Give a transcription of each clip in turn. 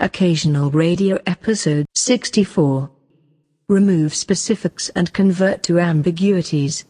Occasional radio episode 64. Remove specifics and convert to ambiguities.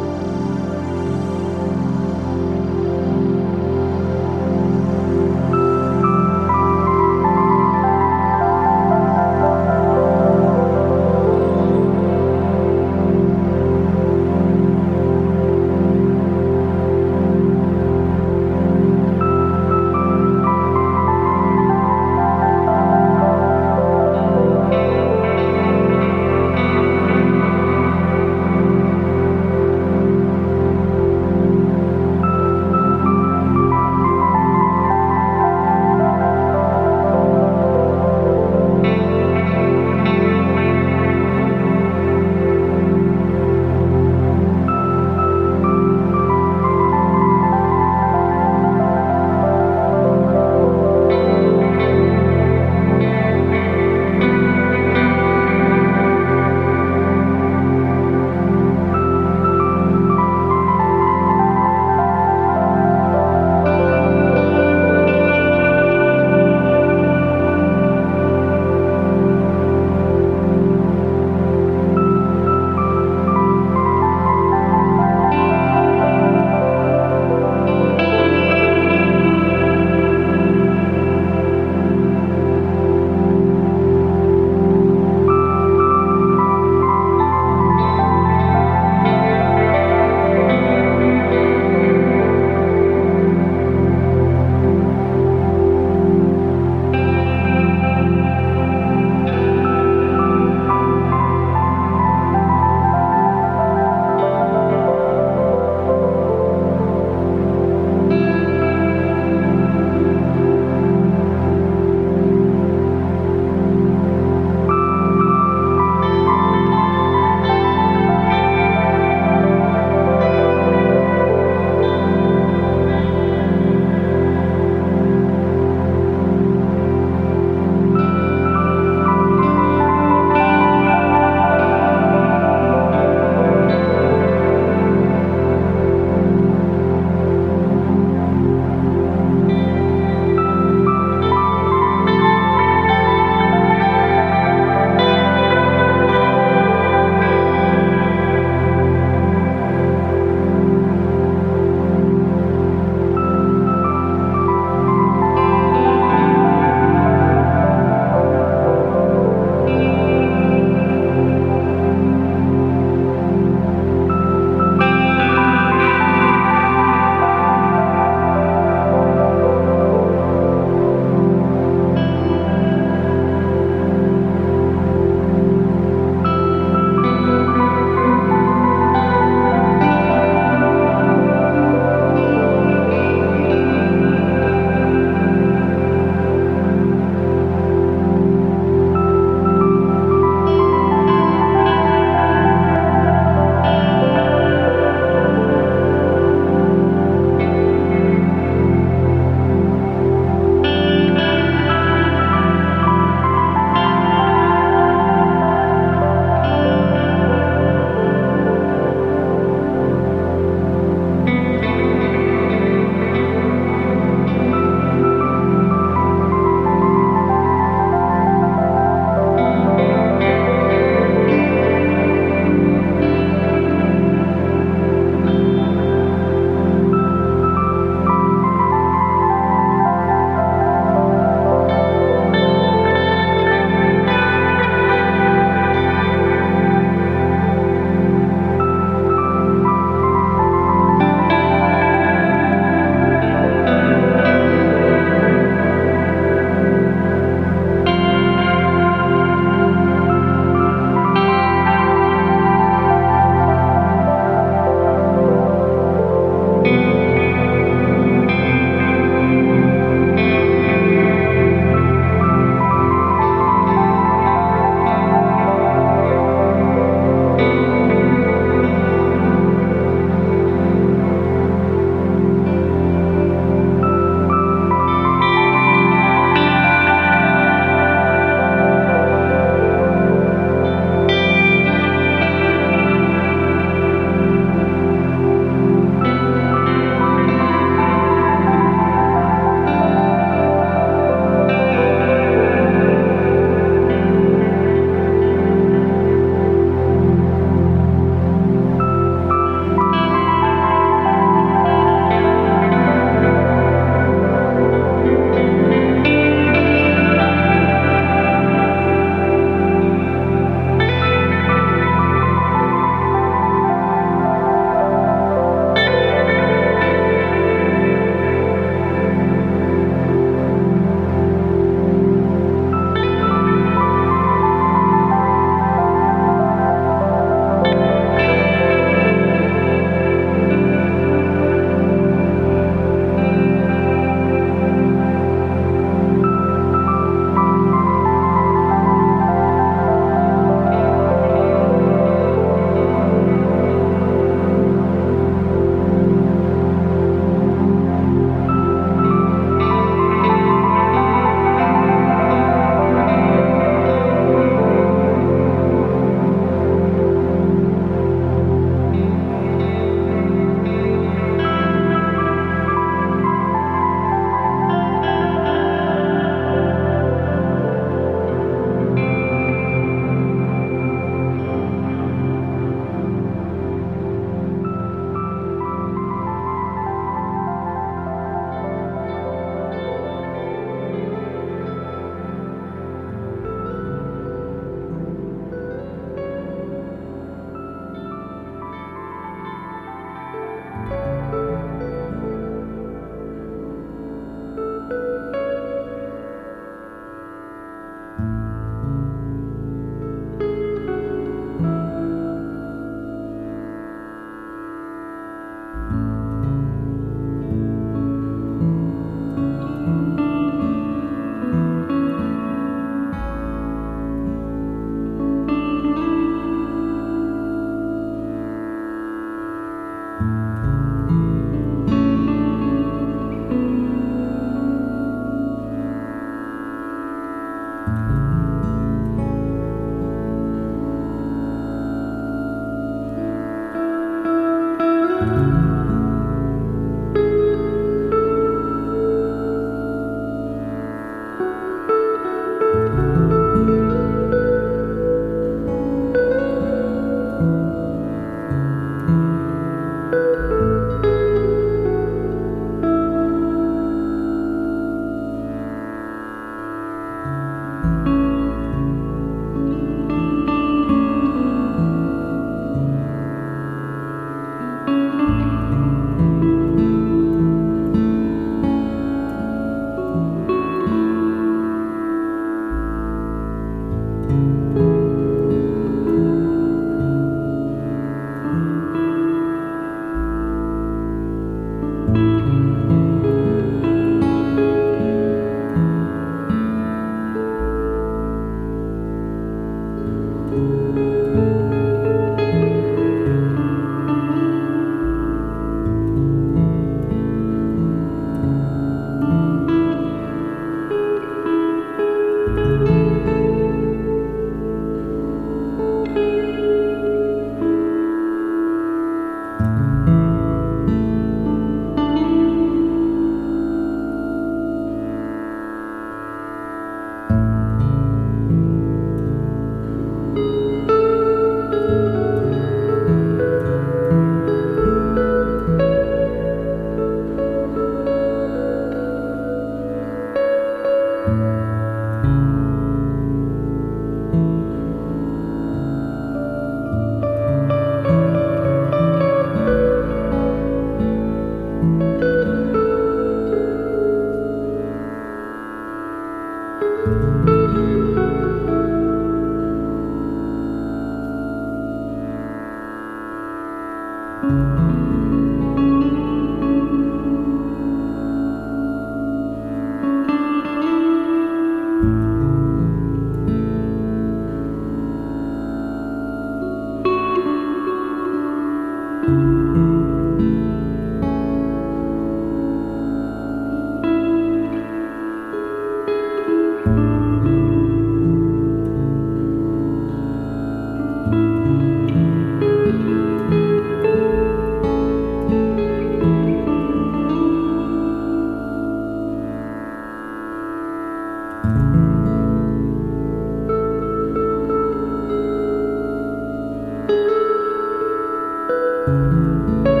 You